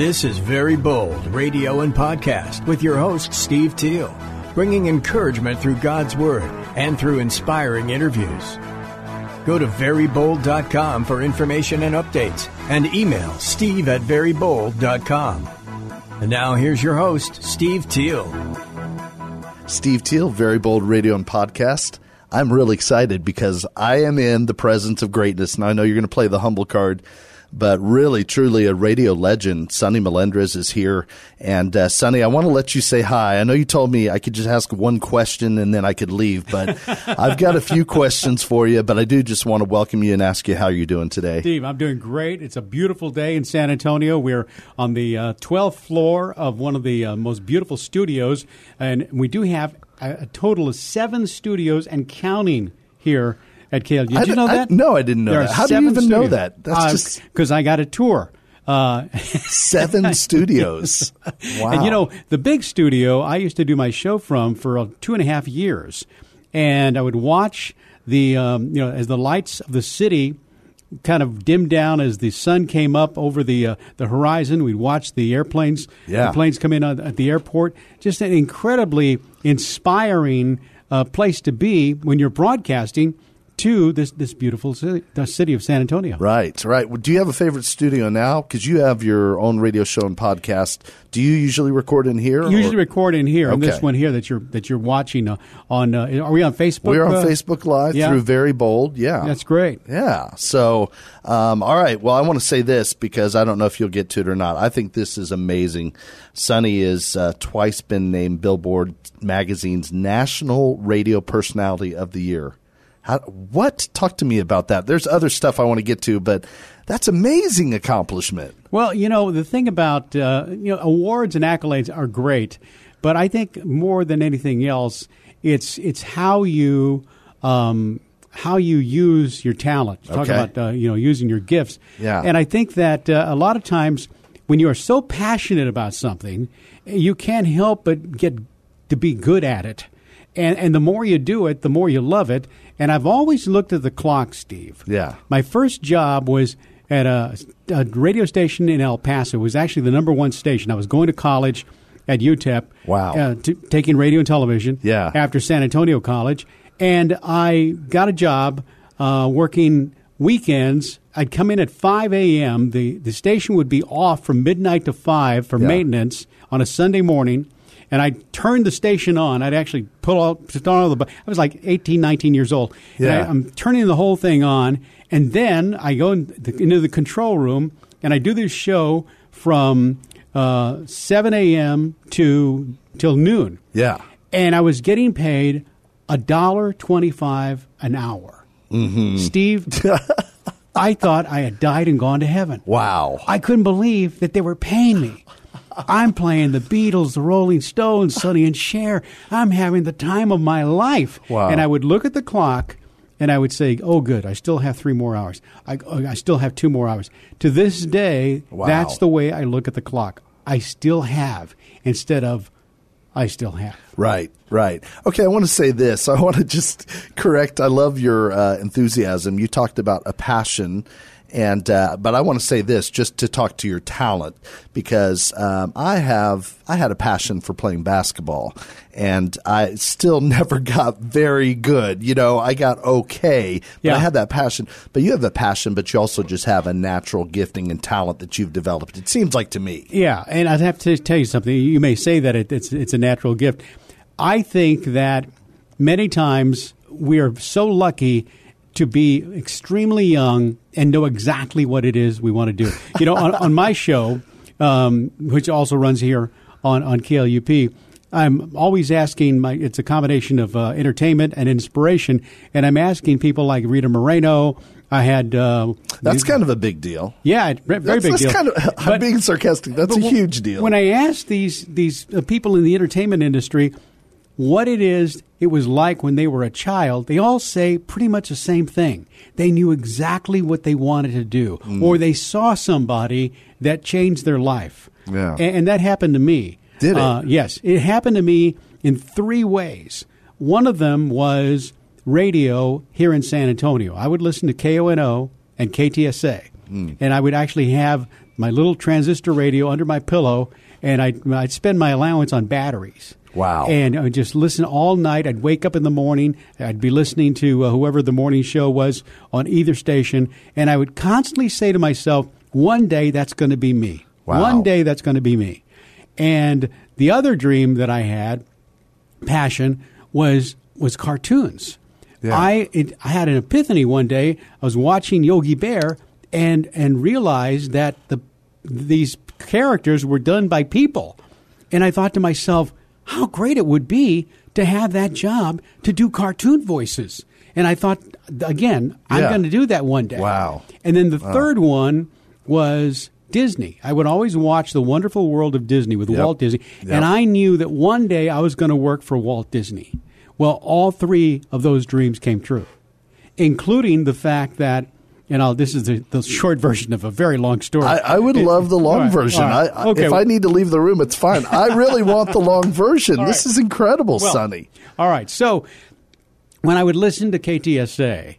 This is Very Bold Radio and Podcast with your host, Steve Teal, bringing encouragement through God's Word and through inspiring interviews. Go to verybold.com for information and updates and email steve at verybold.com. And now here's your host, Steve Teal. Steve Teal, Very Bold Radio and Podcast. I'm really excited because I am in the presence of greatness. And I know you're going to play the humble card but really, truly a radio legend. Sonny Melendrez is here. And uh, Sonny, I want to let you say hi. I know you told me I could just ask one question and then I could leave, but I've got a few questions for you. But I do just want to welcome you and ask you how you're doing today. Steve, I'm doing great. It's a beautiful day in San Antonio. We're on the uh, 12th floor of one of the uh, most beautiful studios, and we do have a, a total of seven studios and counting here at KL. Did I you know I, that? no, I didn't know There that. How do you even know that? That's just because I got a tour. Uh, seven studios. Wow. And you know, the big studio I used to do my show from for uh, two and a half years, and I would watch the um, you know as the lights of the city kind of dimmed down as the sun came up over the uh, the horizon. We'd watch the airplanes, Yeah. the planes come in at at the airport. Just an incredibly inspiring uh, place to be when you're broadcasting to this this beautiful city, the city of San Antonio. Right, right. Well, do you have a favorite studio now? Because you have your own radio show and podcast. Do you usually record in here? Usually or- record in here on this one here that you're that you're watching uh, on. Uh, are we on Facebook? We're on uh, Facebook Live yeah. through Very Bold. Yeah, That's great. Yeah. So, um, all right. Well, I want to say this because I don't know if you'll get to it or not. I think this is amazing. Sonny is uh, twice been named Billboard Magazine's National Radio Personality of the Year. How, what? Talk to me about that. There's other stuff I want to get to, but that's amazing accomplishment. Well, you know the thing about uh, you know awards and accolades are great, but I think more than anything else, it's it's how you. Um, how you use your talent. Talk Okay. about uh, you know using your gifts. Yeah. And I think that uh, a lot of times when you are so passionate about something, you can't help but get to be good at it. And and the more you do it, the more you love it. And I've always looked at the clock, Steve. Yeah. My first job was at a, a radio station in El Paso. It was actually the number one station. I was going to college at UTEP. Wow. Uh, t- taking radio and television. Yeah. After San Antonio College, and I got a job uh, working weekends. I'd come in at 5 a.m. The the station would be off from midnight to five for Yeah. maintenance on a Sunday morning. And I turned the station on. I'd actually pull out, put on the. I was like 18, 19 years old. And Yeah. I, I'm turning the whole thing on, and then I go in the, into the control room and I do this show from uh, 7 a.m. to till noon. Yeah. And I was getting paid a dollar twenty-five an hour. Mm-hmm. Steve, I thought I had died and gone to heaven. Wow. I couldn't believe that they were paying me. I'm playing the Beatles, the Rolling Stones, Sonny and Cher. I'm having the time of my life. Wow. And I would look at the clock and I would say, "Oh, good, I still have three more hours. I, I still have two more hours." To this day, Wow. that's the way I look at the clock. I still have instead of I still have. Right, right. Okay, I want to say this. I want to just correct. I love your uh, enthusiasm. You talked about a passion, and uh, but I want to say this just to talk to your talent because um, I have I had a passion for playing basketball, and I still never got very good. You know, I got okay, but Yeah. I had that passion. But you have a passion, but you also just have a natural gifting and talent that you've developed. It seems like to me. Yeah, and I'd have to tell you something. You may say that it, it's it's a natural gift. I think that many times we are so lucky to be extremely young and know exactly what it is we want to do. You know, on, on my show, um, which also runs here on on KLUP. I'm always asking my. It's a combination of uh, entertainment and inspiration, and I'm asking people like Rita Moreno. I had uh, That's kind of a big deal. yeah, very That's, big that's deal. kind of. I'm But- being sarcastic. That's a huge deal. When I asked these these uh, people in the entertainment industry what it is it was like when they were a child, they all say pretty much the same thing. They knew exactly what they wanted to do, Mm. or they saw somebody that changed their life. Yeah. A- and, that happened to me. Did it? Uh, yes, it happened to me in three ways. One of them was radio here in San Antonio. I would listen to KONO and KTSA, Hmm. and I would actually have my little transistor radio under my pillow, and I'd, I'd spend my allowance on batteries. Wow. And I would just listen all night. I'd wake up in the morning. I'd be listening to uh, whoever the morning show was on either station. And I would constantly say to myself, one day that's going to be me. Wow. One day that's going to be me. And the other dream that I had, passion, was was cartoons. Yeah. I it, I had an epiphany one day. I was watching Yogi Bear and and realized that the these characters were done by people. And I thought to myself, how great it would be to have that job to do cartoon voices. And I thought, again, I'm going to do that one day. Wow. And then the third one was Disney. I would always watch The Wonderful World of Disney with Yep. Walt Disney. Yep. And I knew that one day I was going to work for Walt Disney. Well, all three of those dreams came true, including the fact that, and this is the, the short version of a very long story. I, I would love the long right, version. right. I, Okay. If I need to leave the room, it's fine. I really want the long version. This is incredible, Well, Sonny. All right. So when I would listen to KTSA,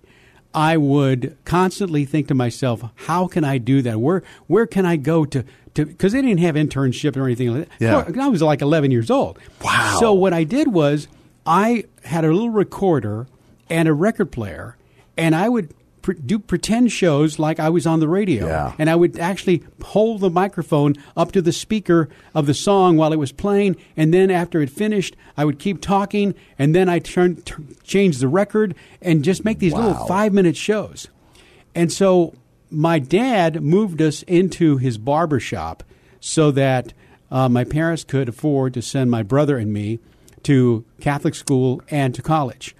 I would constantly think to myself, how can I do that? Where where can I go to to because they didn't have internship or anything like that. Yeah. I was like 11 years old. Wow. So what I did was I had a little recorder and a record player, and I would pre- do pretend shows like I was on the radio. Yeah. And I would actually hold the microphone up to the speaker of the song while it was playing, and then after it finished, I would keep talking, and then I turn t- change the record and just make these little five minute shows. And so my dad moved us into his barber shop so that uh, my parents could afford to send my brother and me to Catholic school and to college.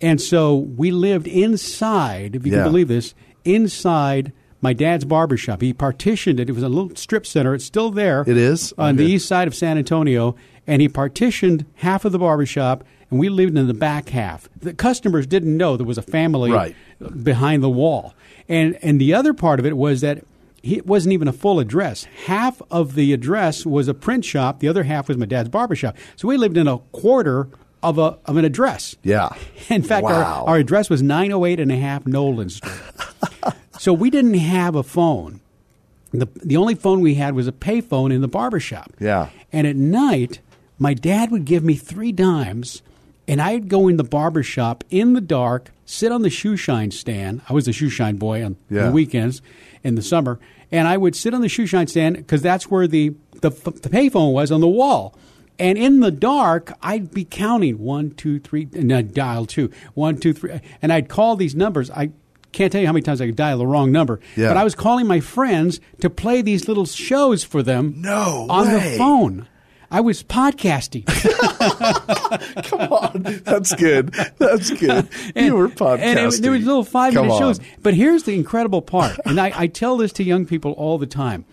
And so we lived inside, if you Yeah. can believe this, inside my dad's barber shop. He partitioned it. It was a little strip center. It's still there. It is? On the east side of San Antonio. And he partitioned half of the barber shop, and we lived in the back half. The customers didn't know there was a family Right. behind the wall. And and the other part of it was that it wasn't even a full address. Half of the address was a print shop. The other half was my dad's barber shop. So we lived in a quarter of a of an address. Yeah. In fact, Wow. our, our address was 908 and a half Nolan Street. so we didn't have a phone. The, the only phone we had was a payphone in the barber shop. Yeah. And at night, my dad would give me three dimes, and I'd go in the barber shop in the dark, sit on the shoe shine stand. I was a shoe shine boy on Yeah. the weekends in the summer, and I would sit on the shoe shine stand because that's where the, the the payphone was on the wall. And in the dark, I'd be counting one, two, three, and I'd dial two, one, two, three, and I'd call these numbers. I can't tell you how many times I could dial the wrong number, Yeah. but I was calling my friends to play these little shows for them. No on way. the phone. I was podcasting. Come on. That's good. That's good. you were podcasting. And it, there was little five Come minute on. shows. But here's the incredible part, and I, I tell this to young people all the time.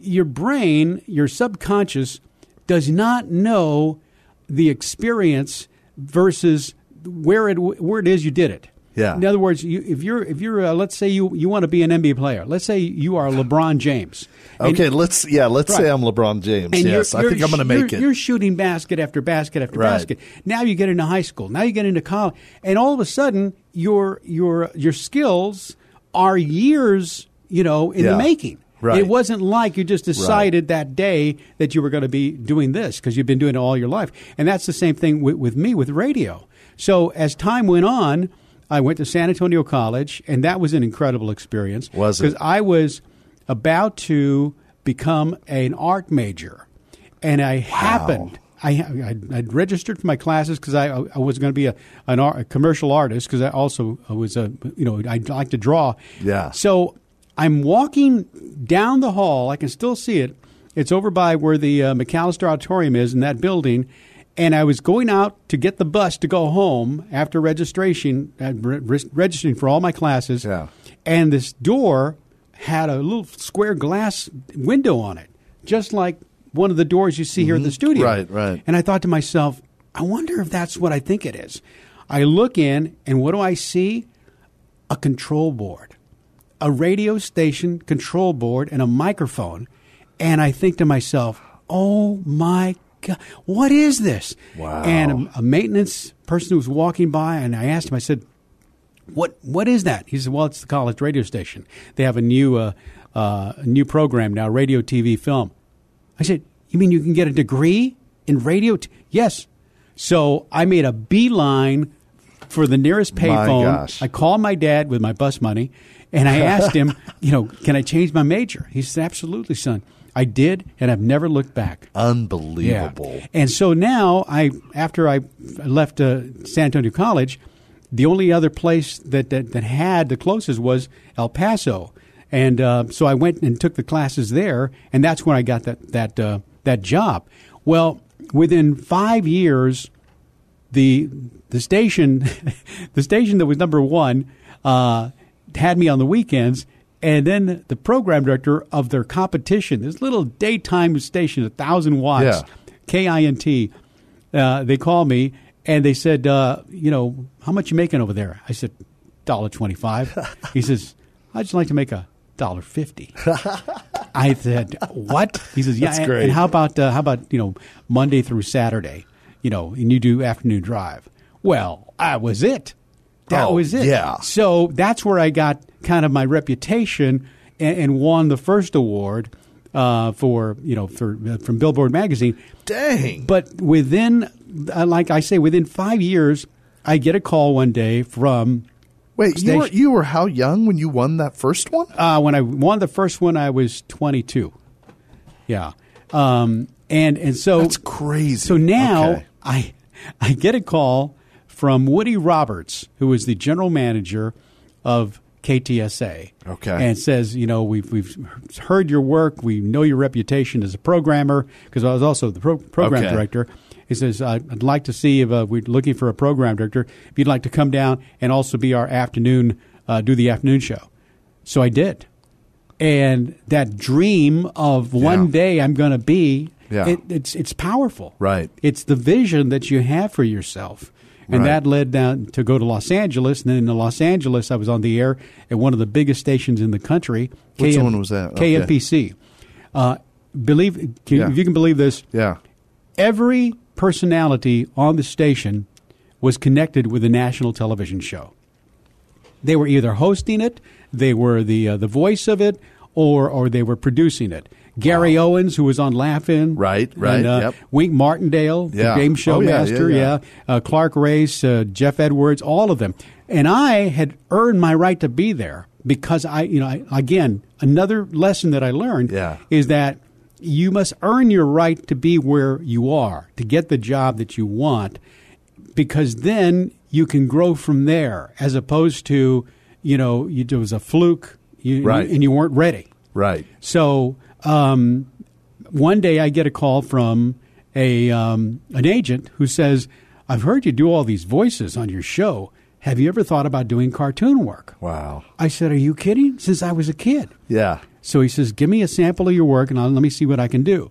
Your brain, your subconscious, does not know the experience versus where it where it is you did it. Yeah. In other words, you, if you're if you're uh, let's say you you want to be an NBA player. Let's say you are LeBron James. And- Okay, let's yeah, let's say I'm LeBron James. and yes, you're- I think you're I'm going to make you're- it. You're shooting basket after basket after Right. basket. Now you get into high school. Now you get into college, and all of a sudden your your your skills are years, you know, in Yeah. the making. Right. It wasn't like you just decided that day that you were going to be doing this because you've been doing it all your life. And that's the same thing with, with me with radio. So as time went on, I went to San Antonio College, and that was an incredible experience. Was it? Because I was about to become an art major, and I happened. I, I I'd registered for my classes because I I was going to be a an art, a commercial artist because I also was a you know I like to draw. Yeah. So I'm walking down the hall. I can still see it. It's over by where the uh, McAllister Auditorium is in that building. And I was going out to get the bus to go home after registration, uh, re- re- registering for all my classes. Yeah. And this door had a little square glass window on it, just like one of the doors you see here in the studio. Right, right. And I thought to myself, I wonder if that's what I think it is. I look in, and what do I see? A control board, a radio station control board, and a microphone. And I think to myself, oh my God, what is this? Wow. And a, a maintenance person who was walking by, and I asked him, I said, what what is that? He said, "Well, it's the college radio station. They have a new uh, uh, new program now, radio, TV, film. I said, You mean you can get a degree in radio? T-? Yes. So I made a beeline for the nearest payphone. I called my dad with my bus money and I asked him, you know, can I change my major? He said, absolutely, son. I did, and I've never looked back. Unbelievable. Yeah. And so now, I after I left uh, San Antonio College, the only other place that, that, that had the closest was El Paso. And uh, so I went and took the classes there, and that's when I got that, that, uh, that job. Well, within five years, the the station the station that was number one uh, had me on the weekends, and then the program director of their competition, this little daytime station, a thousand watts, KINT, uh, they called me and they said, uh, you know, how much you making over there? I said, dollar twenty five. he says, I'd just like to make a dollar fifty. I said, "What?" He says, "Yeah." That's and- great. And how about uh, how about you know Monday through Saturday, you know, and you do afternoon drive? Well, I was it. That Oh, was it. yeah. So that's where I got kind of my reputation and, and won the first award uh, for you know for uh, from Billboard magazine. Dang. But within, uh, like I say, within five years, I get a call one day from Wait, you were, you were how young when you won that first one? uh, when I won the first one, I was 22. Yeah, um, and and so That's crazy. So now Okay. I I get a call from Woody Roberts, who is the general manager of KTSA. Okay. and says, you know, we've we've heard your work. We know your reputation as a programmer because I was also the pro- program Okay. director. He says, I'd like to see if uh, we're looking for a program director. If you'd like to come down and also be our afternoon, uh, do the afternoon show. So I did. And that dream of one Yeah. day I'm going to be, Yeah. it, it's, it's powerful. Right. It's the vision that you have for yourself. And Right. that led down to go to Los Angeles. And then in Los Angeles, I was on the air at one of the biggest stations in the country. Which one was that? Okay. KMPC. Uh, believe, can, Yeah. if you can believe this, Yeah. every personality on the station was connected with a national television show. They were either hosting it, they were the uh, the voice of it, or or they were producing it. Gary Owens, who was on Laugh-In, Right, right, and, uh, yep. Wink Martindale, Yeah. the game show Oh, yeah, master, yeah. Uh, Clark Race, uh, Jeff Edwards, all of them, and I had earned my right to be there because I, you know, I, again, another lesson that I learned is that you must earn your right to be where you are to get the job that you want because then you can grow from there as opposed to you know you, it was a fluke you, Right. and you weren't ready Right. so um, one day I get a call from a um, an agent who says, "I've heard you do all these voices on your show. Have you ever thought about doing cartoon work?" Wow. I said, "Are you kidding? Since I was a kid." Yeah. So he says, "Give me a sample of your work, and I'll, let me see what I can do."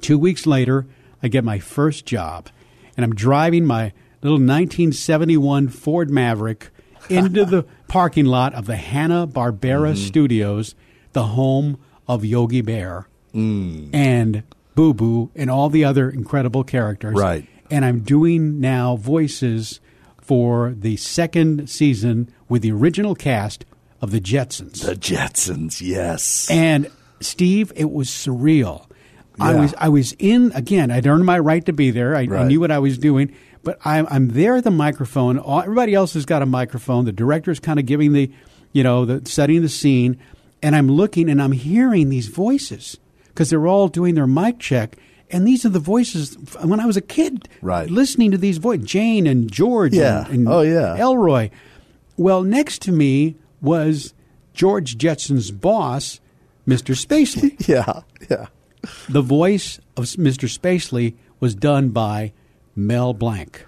Two weeks later, I get my first job, and I'm driving my little 1971 Ford Maverick into the parking lot of the Hanna Barbera Mm-hmm. Studios, the home of Yogi Bear Mm. and Boo Boo and all the other incredible characters. Right. And I'm doing now voices for the second season with the original cast of the Jetsons. The Jetsons, yes. And Steve, it was surreal. I was I was in again. I'd earned my right to be there. I, I knew what I was doing, but I'm I'm there at the microphone. All, everybody else has got a microphone. The director's kind of giving the, you know, the setting the scene, and I'm looking and I'm hearing these voices because they're all doing their mic check. And these are the voices when I was a kid, Right. Listening to these voices, Jane and George, Yeah. and, and Oh, yeah. Elroy. Well, next to me was George Jetson's boss, Mr. Spacely. yeah. Yeah. the voice of Mr. Spacely was done by Mel Blanc.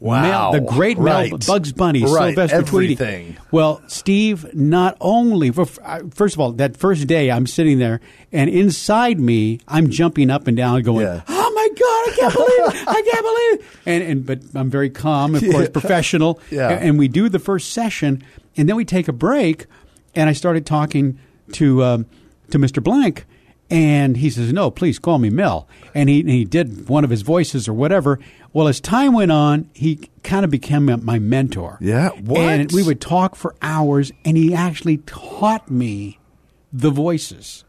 Wow. Mel, the great Right. Mel Bugs Bunny, Right. Sylvester Tweety. Everything. Well, Steve, not only first of all, that first day I'm sitting there, and inside me I'm jumping up and down, going, Yeah. "Oh my God, I can't believe it! I can't believe it!" And and but I'm very calm, of course, professional. Yeah. And, and we do the first session, and then we take a break, and I started talking to um, to Mr. Blanc. And he says, "No, please call me Mel." And he he did one of his voices or whatever. Well, as time went on, he kind of became my mentor. Yeah, what? And we would talk for hours, and he actually taught me the voices.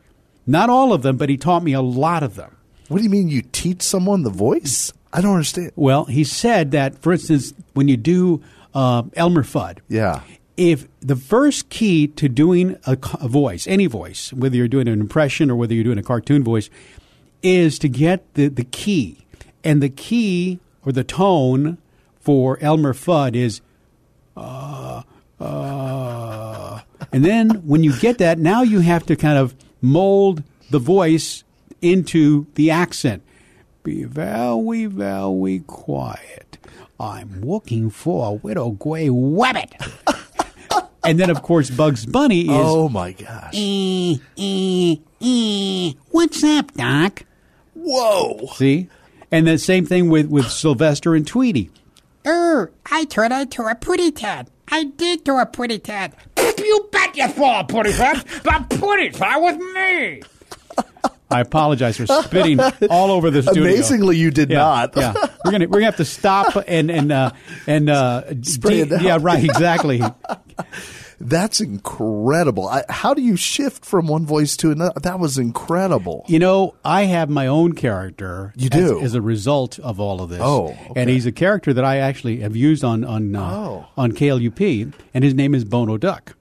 Not all of them, but he taught me a lot of them. What do you mean you teach someone the voice? I don't understand. Well, he said that, for instance, when you do uh, Elmer Fudd, Yeah. if the first key to doing a, a voice, any voice, whether you're doing an impression or whether you're doing a cartoon voice, is to get the, the key. And the key or the tone for Elmer Fudd is, uh, uh. And then when you get that, now you have to kind of mold the voice into the accent. Be very, very quiet. I'm looking for a little gray rabbit. and then, of course, Bugs Bunny is. Oh my gosh. "Eh, eh, eh. What's up, Doc? Whoa. See? And the same thing with, with Sylvester and Tweety. Er, I turned into a putty tat. I did do a putty tat. You bet you saw a putty tat. The putty tat was me. I apologize for spitting all over the studio. Amazingly, you did yeah, not. yeah, we're gonna we're gonna have to stop and and uh, and uh, Spray it de- down. Yeah, right, exactly. That's incredible. I, how do you shift from one voice to another? That was incredible. You know, I have my own character. You as- do? as, a result of all of this. Oh, okay. and he's a character that I actually have used on on uh, Oh. on KLUP, and his name is Bono Duck,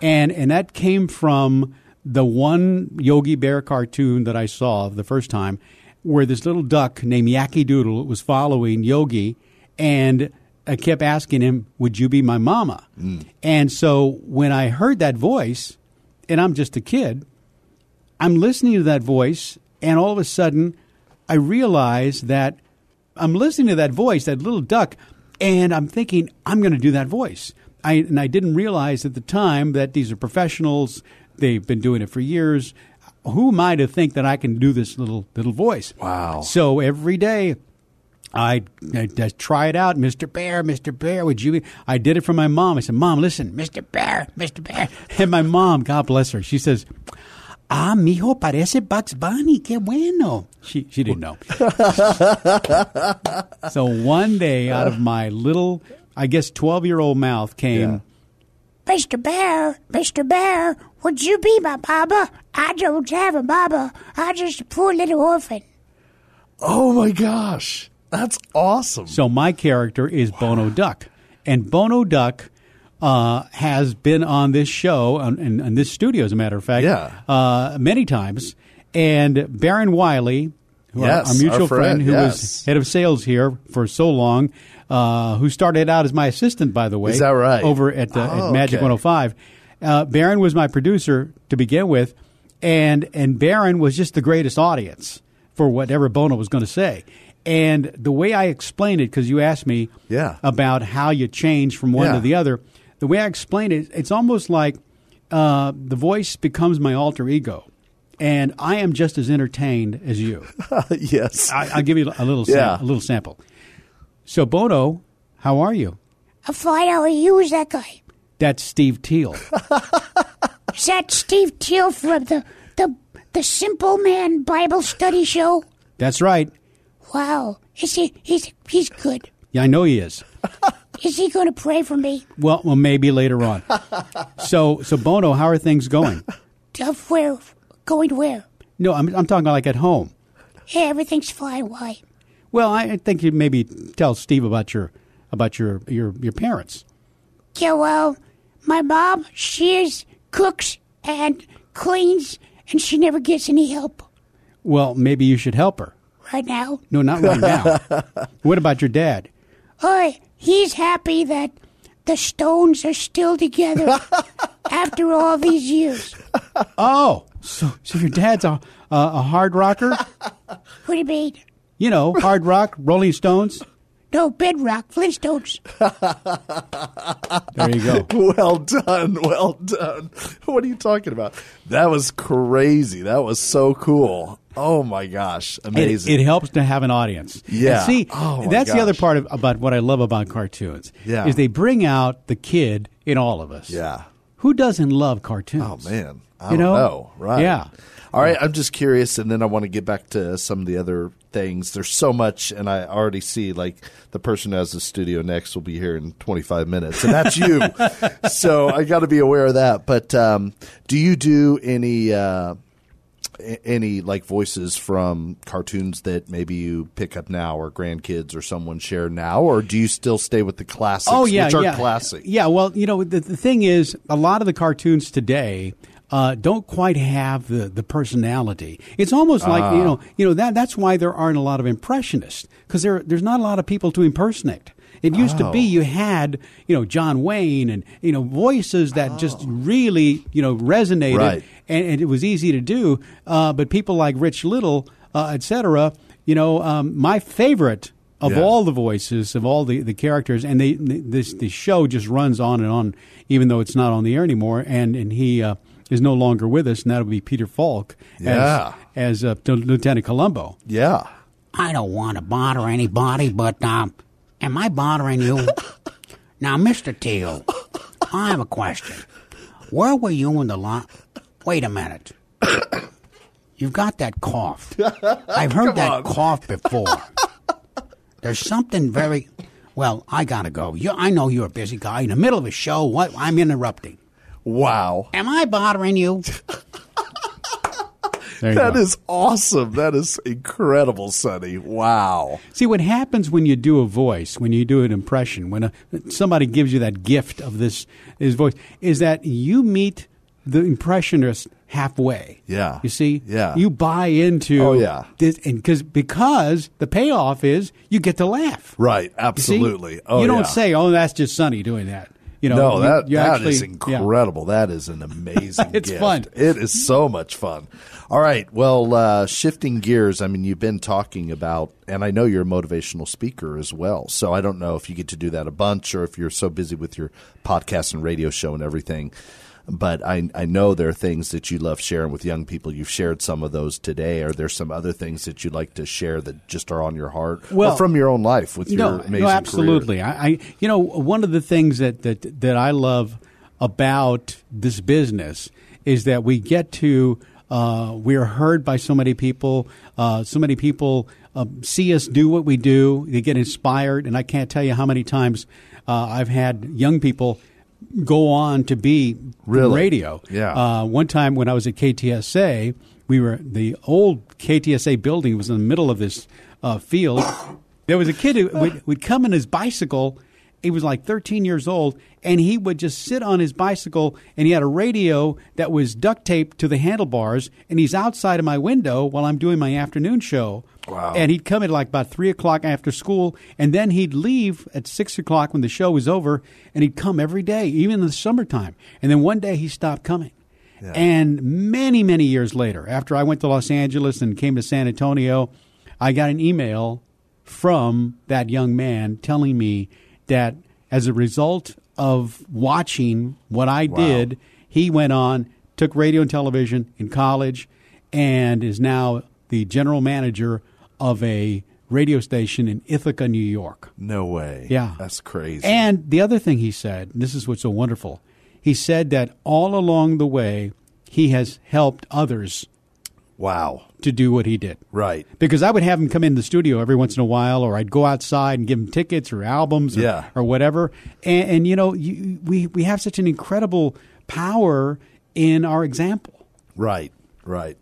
and and that came from the one Yogi Bear cartoon that I saw the first time, where this little duck named Yakky Doodle was following Yogi, and I kept asking him, "Would you be my mama?" Mm. And so when I heard that voice, and I'm just a kid. I'm listening to that voice, and all of a sudden, I realize that I'm listening to that voice, that little duck, and I'm thinking, I'm going to do that voice. I, and I didn't realize at the time that these are professionals. They've been doing it for years. Who am I to think that I can do this little little voice? Wow. So every day, I, I, I try it out. Mr. Bear, Mr. Bear, would you? be-" I did it for my mom. I said, Mom, listen, Mr. Bear, Mr. Bear. And my mom, God bless her, she says, Ah, mijo, parece Bugs Bunny. Qué bueno. She, she didn't know. so one day, out of my little, I guess, 12 year old mouth came, Mr. Bear, Mr. Bear, would you be my mama? I don't have a mama. I'm just a poor little orphan. Oh my gosh. That's awesome. So my character is Bono Duck, and Bono Duck uh, has been on this show on, in, in this studio, as a matter of fact, Yeah. uh, many times. And Baron Wiley, who Yes, our, our mutual our friend, who yes. was head of sales here for so long, uh, who started out as my assistant, by the way, Is that right? Over at, uh, Oh, at Magic okay. 105. Uh, Baron was my producer to begin with, and and Baron was just the greatest audience for whatever Bono was going to say. And the way I explained it, because you asked me Yeah. about how you change from one Yeah. to the other, the way I explain it, it's almost like uh, the voice becomes my alter ego, and I am just as entertained as you. yes. I, I'll give you a little sam- Yeah. a little sample. So Bono, how are you? I'm fine. How are you? Who's that guy? That's Steve Teal. Is that Steve Teal from the the the Simple Man Bible Study Show? That's right. Wow. Is he? He's he's good. Yeah, I know he is. Is he going to pray for me? Well, well, maybe later on. so, so Bono, how are things going? Where? Going to where? No, I'm, I'm talking like at home. Hey, everything's fine. Why? Well, I think you maybe tell Steve about your about your your your parents. Yeah, well, my mom, she is cooks and cleans, and she never gets any help Well, maybe you should help her. Right now. No, not right now. what about your dad? Oh, he's happy that the Stones are still together after all these years. Oh, so so your dad's a a, a hard rocker? What do you mean? You know, hard rock, Rolling Stones. No, bedrock, Flintstones. There you go. Well done. Well done. What are you talking about? That was crazy. That was so cool. Oh my gosh. Amazing. it helps to have an audience. Yeah. And see, Oh, that's the other part of, about what I love about cartoons. Yeah. Is they bring out the kid in all of us. yeah. Who doesn't love cartoons? Oh man. I you don't know? know. Right. Yeah. All right. I'm just curious, and then I want to get back to some of the other things. There's so much, and I already see like the person who has the studio next will be here in 25 minutes, and that's you. so I got to be aware of that. But um, do you do any? Uh, any like voices from cartoons that maybe you pick up now or grandkids or someone share now or do you still stay with the classics Oh yeah, which are yeah, classic Yeah, well, you know, the, the thing is, a lot of the cartoons today uh, don't quite have the, the personality. It's almost like Ah. you know, you know that that's why there aren't a lot of impressionists because there there's not a lot of people to impersonate. It used to be Oh. you had you know John Wayne and you know voices that just really you know resonated Right. and, and it was easy to do. Uh, but people like Rich Little, uh, et cetera, you know, um, my favorite of Yeah. all the voices of all the, the characters, and they, this the show just runs on and on, even though it's not on the air anymore. And and he uh, is no longer with us, and that'll be Peter Falk Yeah. as as uh, Lieutenant Columbo. yeah I don't want to bother anybody, but um, am I bothering you? now, Mr. Teal, I have a question. Where were you in the lot? Wait a minute. You've got that cough. I've heard that cough before. There's something very. Well, I gotta go. You, I know you're a busy guy in the middle of a show. What? I'm interrupting. wow Am I bothering you? You That go. is awesome. That is incredible, Sonny. Wow. See what happens when you do a voice, when you do an impression, when a, somebody gives you that gift of this his voice, is that you meet the impressionist halfway. Yeah. you see. Yeah. you buy into. Oh, yeah. this, and because because the payoff is you get to laugh. Right. You? Absolutely. Oh, you don't yeah. say, "Oh, that's just Sonny doing that." You know, No, you- that you that actually, is yeah. incredible. That is an amazing. It's gift. fun. It is so much fun. All right. Well, uh, shifting gears. I mean, you've been talking about, and I know you're a motivational speaker as well. So I don't know if you get to do that a bunch, or if you're so busy with your podcast and radio show and everything. But I, I know there are things that you love sharing with young people. You've shared some of those today. Are there some other things that you'd like to share that just are on your heart, Well, or from your own life with your no, amazing no, career? absolutely. I, I, you know, one of the things that, that that I love about this business is that we get to uh, we are heard by so many people. Uh, so many people uh, see us do what we do. They get inspired, and I can't tell you how many times uh, I've had young people go on to be Really? radio. Yeah. Uh, one time when I was at KTSA, we were the old KTSA building was in the middle of this uh, field. There was a kid who would, would come in his bicycle. He was like 13 years old, and he would just sit on his bicycle, and he had a radio that was duct taped to the handlebars, and he's outside of my window while I'm doing my afternoon show. Wow. And he'd come at like about three o'clock after school, and then he'd leave at six o'clock when the show was over, and he'd come every day, even in the summertime. And then one day he stopped coming. And many, many years later, after I went to Los Angeles and came to San Antonio, I got an email from that young man telling me that as a result of watching what I did, he went on, took radio and television in college, and is now the general manager of a radio station in Ithaca, New York. No way. Yeah. That's crazy. And the other thing he said, and this is what's so wonderful, he said that all along the way, he has helped others wow. to do what he did. Right. Because I would have him come in the studio every once in a while, or I'd go outside and give him tickets or albums or, Yeah. or whatever. And, and you know, you, we, we have such an incredible power in our example. Right. Right.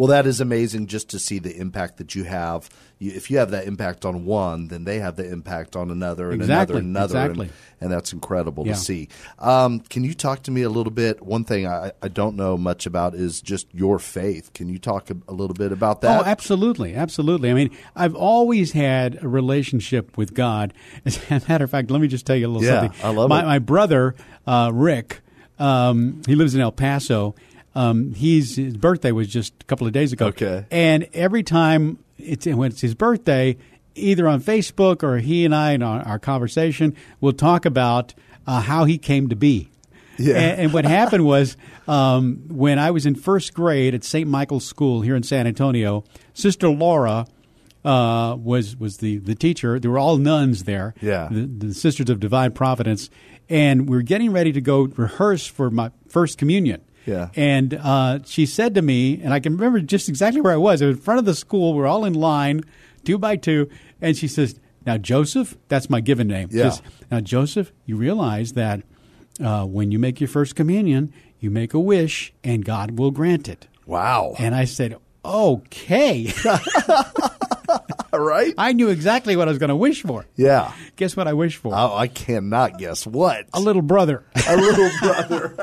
Well, that is amazing just to see the impact that you have. You, if you have that impact on one, then they have the impact on another and Exactly, another and another. exactly. And, and that's incredible Yeah. to see. Um, can you talk to me a little bit? One thing I, I don't know much about is just your faith. Can you talk a, a little bit about that? Oh, absolutely, absolutely. I mean, I've always had a relationship with God. As a matter of fact, let me just tell you a little Yeah, something. I love my, it. My brother, uh, Rick, um, he lives in El Paso. Um, he's his birthday was just a couple of days ago. Okay. and every time it's when it's his birthday, either on Facebook or he and I in our, our conversation will talk about uh, how he came to be. Yeah. And, and what happened was um, when I was in first grade at St. Michael's School here in San Antonio, Sister Laura uh, was was the, the teacher. There were all nuns there, Yeah. the, the Sisters of Divine Providence, and we were getting ready to go rehearse for my first communion. Yeah. And uh, she said to me, and I can remember just exactly where I was. It was in front of the school. We're all in line, two by two. And she says, Now, Joseph, that's my given name. Yeah. says, now, Joseph, you realize that uh, when you make your first communion, you make a wish and God will grant it. Wow. And I said, Okay. Right. I knew exactly what I was going to wish for. Yeah. Guess what I wished for? Oh, I cannot guess what. a little brother. A little brother.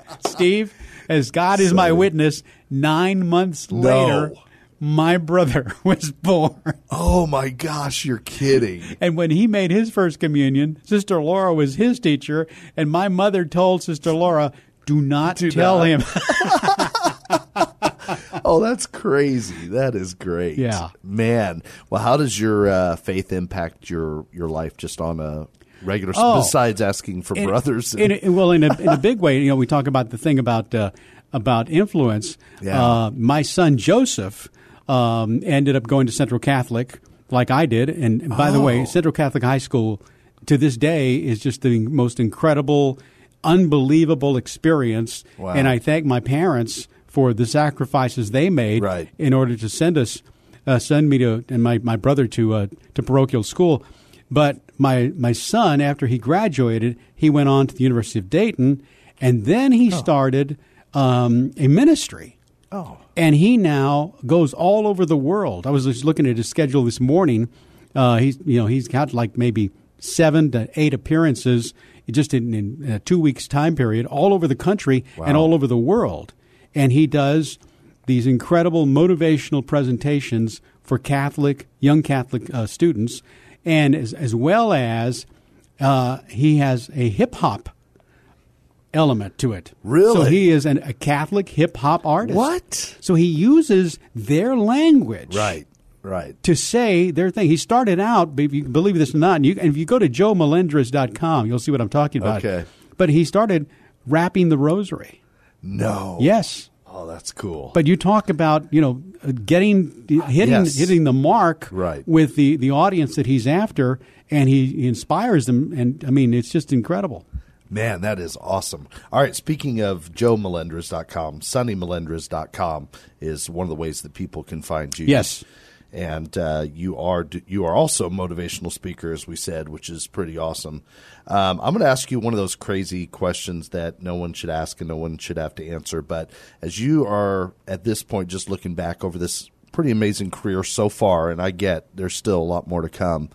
Steve, as God is my witness, nine months No. later, my brother was born. oh my gosh, you're kidding. And when he made his first communion, Sister Laura was his teacher, and my mother told Sister Laura, do not Do tell not. him. Oh, that's crazy. That is great. Yeah. Man. Well, how does your uh, faith impact your your life just on a regular Oh. besides asking for In- brothers? In, well, in a, in a big way, you know, we talk about the thing about uh, about influence. Yeah. Uh, my son Joseph um, ended up going to Central Catholic, like I did. And, and by the way, Oh. Central Catholic High School to this day is just the most incredible, unbelievable experience. Wow. And I thank my parents for the sacrifices they made Right. in order to send us, uh, send me to and my, my brother to uh, to parochial school. But my my son, after he graduated, he went on to the University of Dayton, and then he started um, a ministry. oh. And he now goes all over the world. I was just looking at his schedule this morning. Uh, he's you know he's got like maybe seven to eight appearances just in, in a two weeks time period all over the country and all over the world. And he does these incredible motivational presentations for Catholic young Catholic uh, students, and as, as well as uh, he has a hip hop element to it. Really? So he is an, a Catholic hip hop artist. What? So he uses their language Right. Right. to say their thing. He started out, if you believe this or not, and, you, and if you go to joemelendrez.com, you'll see what I'm talking about. Okay. But he started rapping the rosary. No. Yes. Oh, that's cool. But you talk about you know uh, getting hitting Yes. hitting the mark Right. with the, the audience that he's after, and he, he inspires them. And I mean, it's just incredible. Man, that is awesome. All right, speaking of joemelendrez.com, sonnymelendrez.com is one of the ways that people can find you. Yes. And uh, you are you are also a motivational speaker, as we said, which is pretty awesome. Um, I'm going to ask you one of those crazy questions that no one should ask and no one should have to answer. But as you are at this point, just looking back over this pretty amazing career so far, and I get there's still a lot more to come.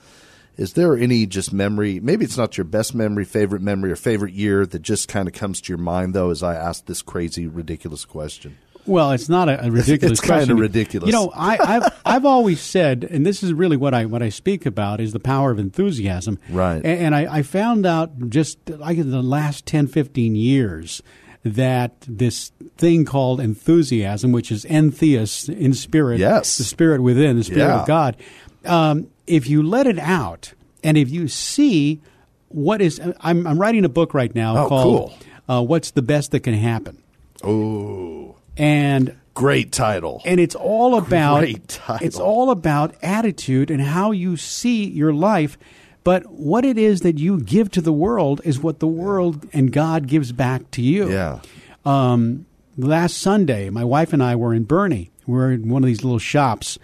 Is there any just memory? Maybe it's not your best memory, favorite memory, or favorite year that just kind of comes to your mind, though, as I ask this crazy, ridiculous question. Well, it's not a, a ridiculous. It's kinda question. ridiculous. You know, I, I've I've always said, and this is really what I what I speak about is the power of enthusiasm. Right. And, and I, I found out just like in the last 10, 15 years that this thing called enthusiasm, which is entheos in spirit, Yes. the spirit within, the spirit Yeah. of God. Um, if you let it out, and if you see what is, I'm I'm writing a book right now Oh, called cool. uh, "What's the Best That Can Happen," Oh, and great title. and it's all about Great title. it's all about attitude and how you see your life but what it is that you give to the world is what the world and god gives back to you Yeah. um, last sunday my wife and i were in Boerne we were in one of these little shops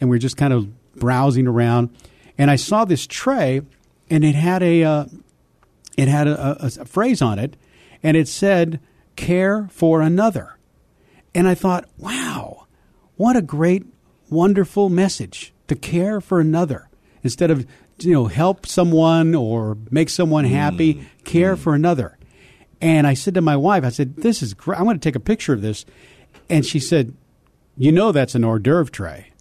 and we are just kind of browsing around and i saw this tray and it had a uh, it had a, a, a phrase on it and it said care for another and I thought, wow, what a great, wonderful message to care for another instead of, you know, help someone or make someone happy, mm, care mm. for another. And I said to my wife, I said, this is great. I'm going to take a picture of this. And she said, you know, that's an hors d'oeuvre tray.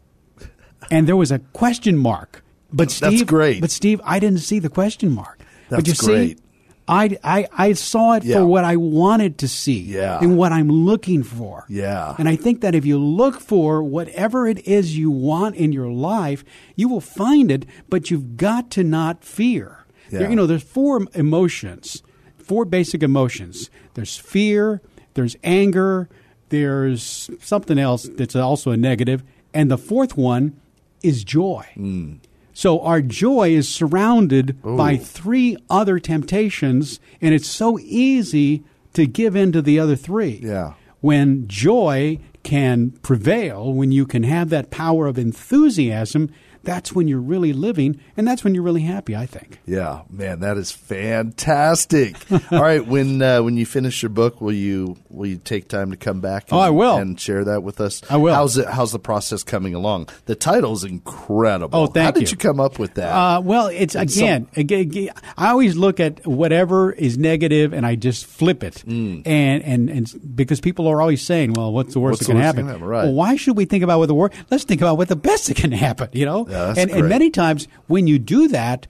And there was a question mark. But Steve, That's great. But Steve, I didn't see the question mark. but That's you great. see, I, I, I saw it Yeah. for what I wanted to see Yeah. and what I'm looking for. Yeah. And I think that if you look for whatever it is you want in your life, you will find it, but you've got to not fear. There- Yeah. you know, there's four emotions, four basic emotions. There's fear, there's anger, there's something else that's also a negative, and the fourth one is joy. Mm. So our joy is surrounded by three other temptations, and it's so easy to give in to the other three. Yeah. When joy can prevail, when you can have that power of enthusiasm, that's when you're really living, and that's when you're really happy. I think. Yeah, man, that is fantastic. All right, when uh, when you finish your book, will you will you take time to come back? And, Oh, I will. and share that with us. I will. How's it? How's the process coming along? The title is incredible. Oh, thank How did you. come up with that? Uh, well, it's again, again, again, I always look at whatever is negative and I just flip it, Mm. and, and and because people are always saying, "Well, what's the worst What's that can worst happen?" happen? Right. Well, why should we think about what the worst? Let's think about what the best that can happen. You know, Yeah, and, and many times when you do that.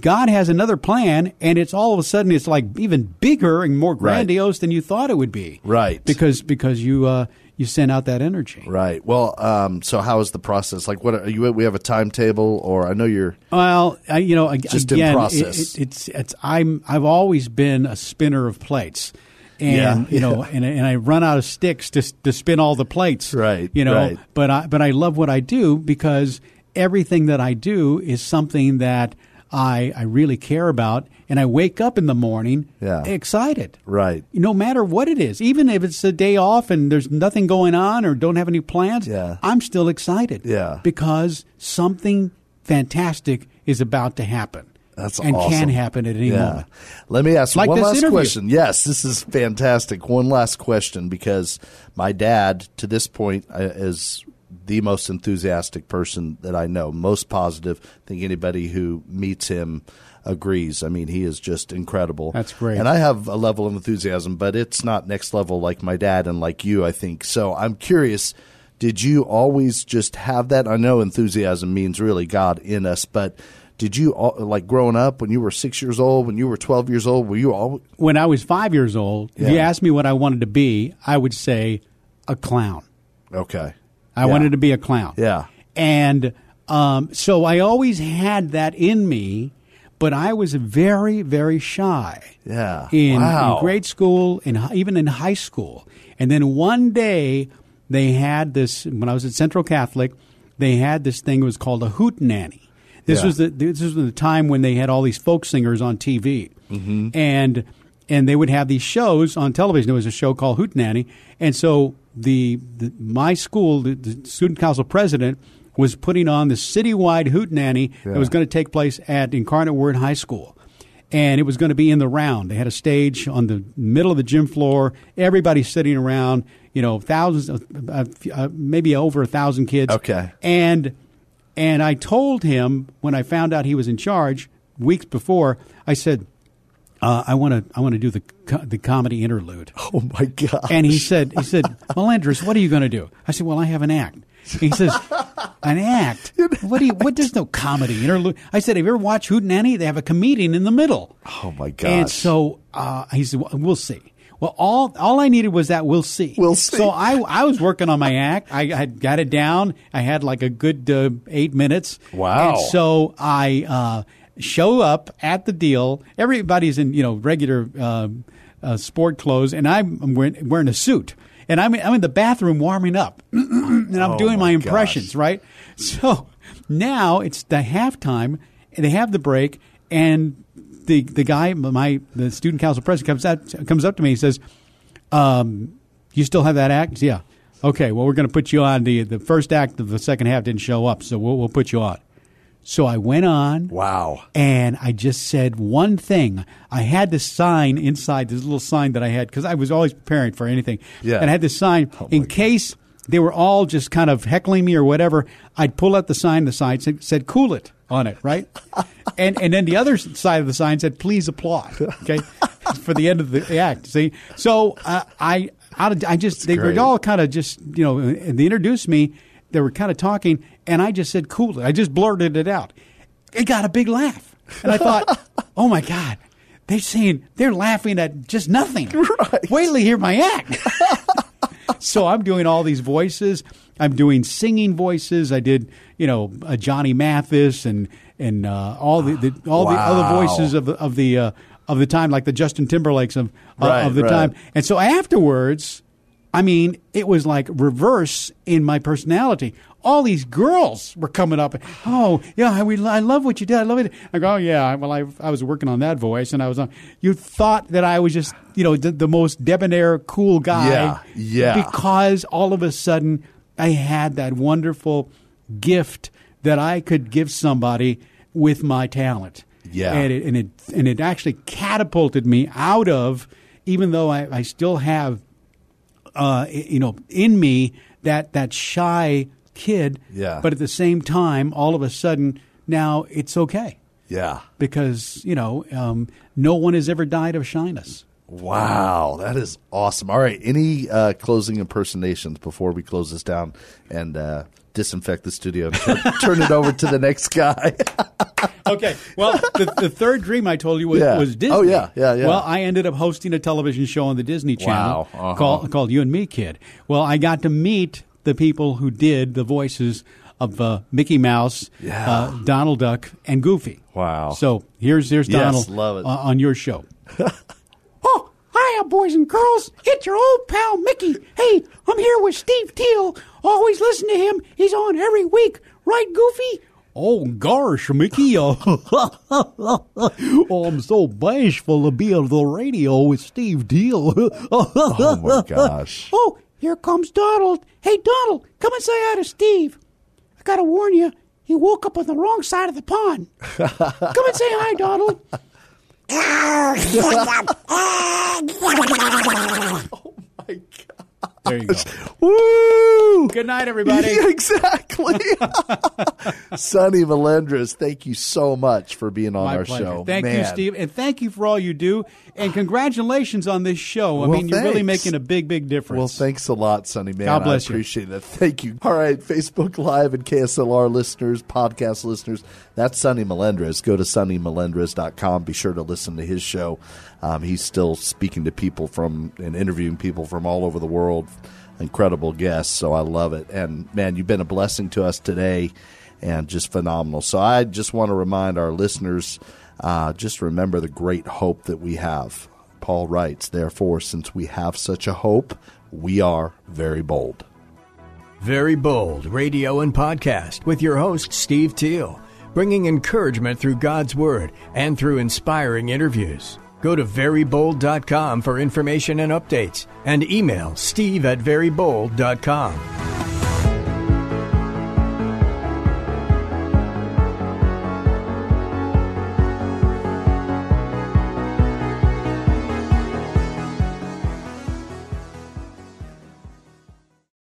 God has another plan, and it's all of a sudden it's like even bigger and more Right. grandiose than you thought it would be. Right. Because because you uh, you send out that energy. right. Well, um, so how is the process? Like, what are you? We have a timetable, or I know you're. Well, I, you know, Just in again, process. It, it, it's it's I'm I've always been a spinner of plates, and Yeah, you know, and and I run out of sticks to to spin all the plates, Right, You know, right. but I but I love what I do because everything that I do is something that I I really care about, and I wake up in the morning Yeah. excited, Right. no matter what it is, even if it's a day off and there's nothing going on or don't have any plans, Yeah. I'm still excited. Yeah. Because something fantastic is about to happen. That's and awesome. can happen at any Yeah. moment. Let me ask Like one last interview. question. Yes, this is fantastic. One last question because my dad, to this point, uh, is the most enthusiastic person that I know, most positive. I think anybody who meets him agrees. I mean, he is just incredible. That's great. And I have a level of enthusiasm, but it's not next level like my dad and like you, I think. So I'm curious. Did you always just have that? I know enthusiasm means really God in us, but did you like growing up when you were six years old, when you were twelve years old? Were you all When I was five years old, if you asked me what I wanted to be, I would say a clown. okay? I Yeah. wanted to be a clown. Yeah. And um, so I always had that in me, but I was very, very shy. Yeah. In, Wow. in grade school and even in high school. And then one day they had this, when I was at Central Catholic, they had this thing, it was called a hootenanny. This Yeah. was the this was the time when they had all these folk singers on TV, mm-hmm. and and they would have these shows on television. There was a show called Hootenanny, and so the, the my school, the, the student council president, was putting on the citywide Hootenanny Yeah. that was going to take place at Incarnate Word High School. And it was going to be in the round. They had a stage on the middle of the gym floor. Everybody sitting around. You know, thousands, of, uh, uh, maybe over a thousand kids. Okay. And and I told him when I found out he was in charge weeks before. I said, uh, "I want to I want to do the co- the comedy interlude." Oh my god! And he said, he said, Melendrez, what are you going to do? I said, well, I have an act. He says, an act? What do you, what does no comedy interlude? I said, have you ever watched Hootenanny? They have a comedian in the middle. Oh, my god! And so uh, he said, well, we'll see. Well, all all I needed was that we'll see. We'll see. So I I was working on my act. I had got it down. I had like a good uh, eight minutes. Wow. And so I uh, show up at the deal. Everybody's in you know regular uh, uh, sport clothes, and I'm, wearing, wearing a suit. And I'm I'm in the bathroom warming up, and I'm Oh, doing my my impressions. gosh. Right. So now it's the halftime. and They have the break, and the the guy, my the student council president, comes out comes up to me. and says, um, "You still have that act? Yeah. Okay. Well, we're going to put you on. the The first act of the second half didn't show up, so we'll, we'll put you on." So I went on. Wow. And I just said one thing. I had this sign inside, this little sign that I had, because I was always preparing for anything. Yeah. And I had this sign Oh, in case they were all just kind of heckling me or whatever. I'd pull out the sign, the sign said, said cool it on it, right? and and then the other side of the sign said, please applaud, okay, for the end of the act. See? So uh, I, I, I just, they great. were all kind of just, you know, and they introduced me. They were kind of talking, and I just said, cool it. I just blurted it out it got a big laugh. And I thought, oh my God, they're saying they're laughing at just nothing. Right. Wait till you hear my act. so I'm doing all these voices. I'm doing singing voices. I did, you know, uh, Johnny Mathis and and uh, all the, the all the other voices of the of the uh, of the time, like the Justin Timberlakes of uh, Right, of the right. time. And so afterwards, I mean, it was like reverse in my personality. All these girls were coming up. Oh, yeah, I, we, I love what you did. I love it. I go, oh, yeah. Well, I, I was working on that voice, and I was on. You thought that I was just, you know, the, the most debonair, cool guy. Yeah, yeah. Because all of a sudden, I had that wonderful gift that I could give somebody with my talent. Yeah. and it and it and it actually catapulted me out of, even though I, I still have uh, you know, in me that that shy kid. Yeah. But at the same time, all of a sudden, now it's okay Yeah. because you know um, no one has ever died of shyness. Wow, that is awesome. All right, any uh, closing impersonations before we close this down and uh, disinfect the studio and turn, turn it over to the next guy? Okay. Well, the, the third dream I told you was, Yeah. was Disney. Oh, yeah, yeah, yeah. Well, I ended up hosting a television show on the Disney Channel Wow, uh-huh. called called You and Me Kid. Well, I got to meet the people who did the voices of uh, Mickey Mouse, Yeah. uh, Donald Duck, and Goofy. Wow. So here's here's Yes, Donald it. uh, on your show. Hiya, boys and girls. It's your old pal Mickey. Hey, I'm here with Steve Teal. Always listen to him. He's on every week. Right, Goofy? Oh gosh, Mickey! Uh, oh, I'm so bashful to be on the radio with Steve Deal. oh my gosh. Oh, here comes Donald. Hey, Donald, come and say hi to Steve. I gotta warn you, he woke up on the wrong side of the pond. come and say hi, Donald. oh my god there you go. Woo! Good night, everybody. Yeah, exactly. Sonny Melendrez, thank you so much for being on My our pleasure. show. Thank you, Steve, and thank you for all you do. And congratulations on this show. I Well, mean, you're really making a big, big difference. Well, thanks a lot, Sonny man. God bless I you. appreciate that. Thank you. All right, Facebook Live and KSLR listeners, podcast listeners, that's Sonny Melendrez. Go to sonnymelendrez.com. Be sure to listen to his show. Um, he's still speaking to people from and interviewing people from all over the world. Incredible guests, so I love it. And man, you've been a blessing to us today and just phenomenal. So I just want to remind our listeners uh, just remember the great hope that we have. Paul writes, Therefore, since we have such a hope, we are very bold. Very Bold Radio and Podcast with your host, Steve Teal, bringing encouragement through God's Word and through inspiring interviews. Go to verybold.com for information and updates and email steve at verybold.com.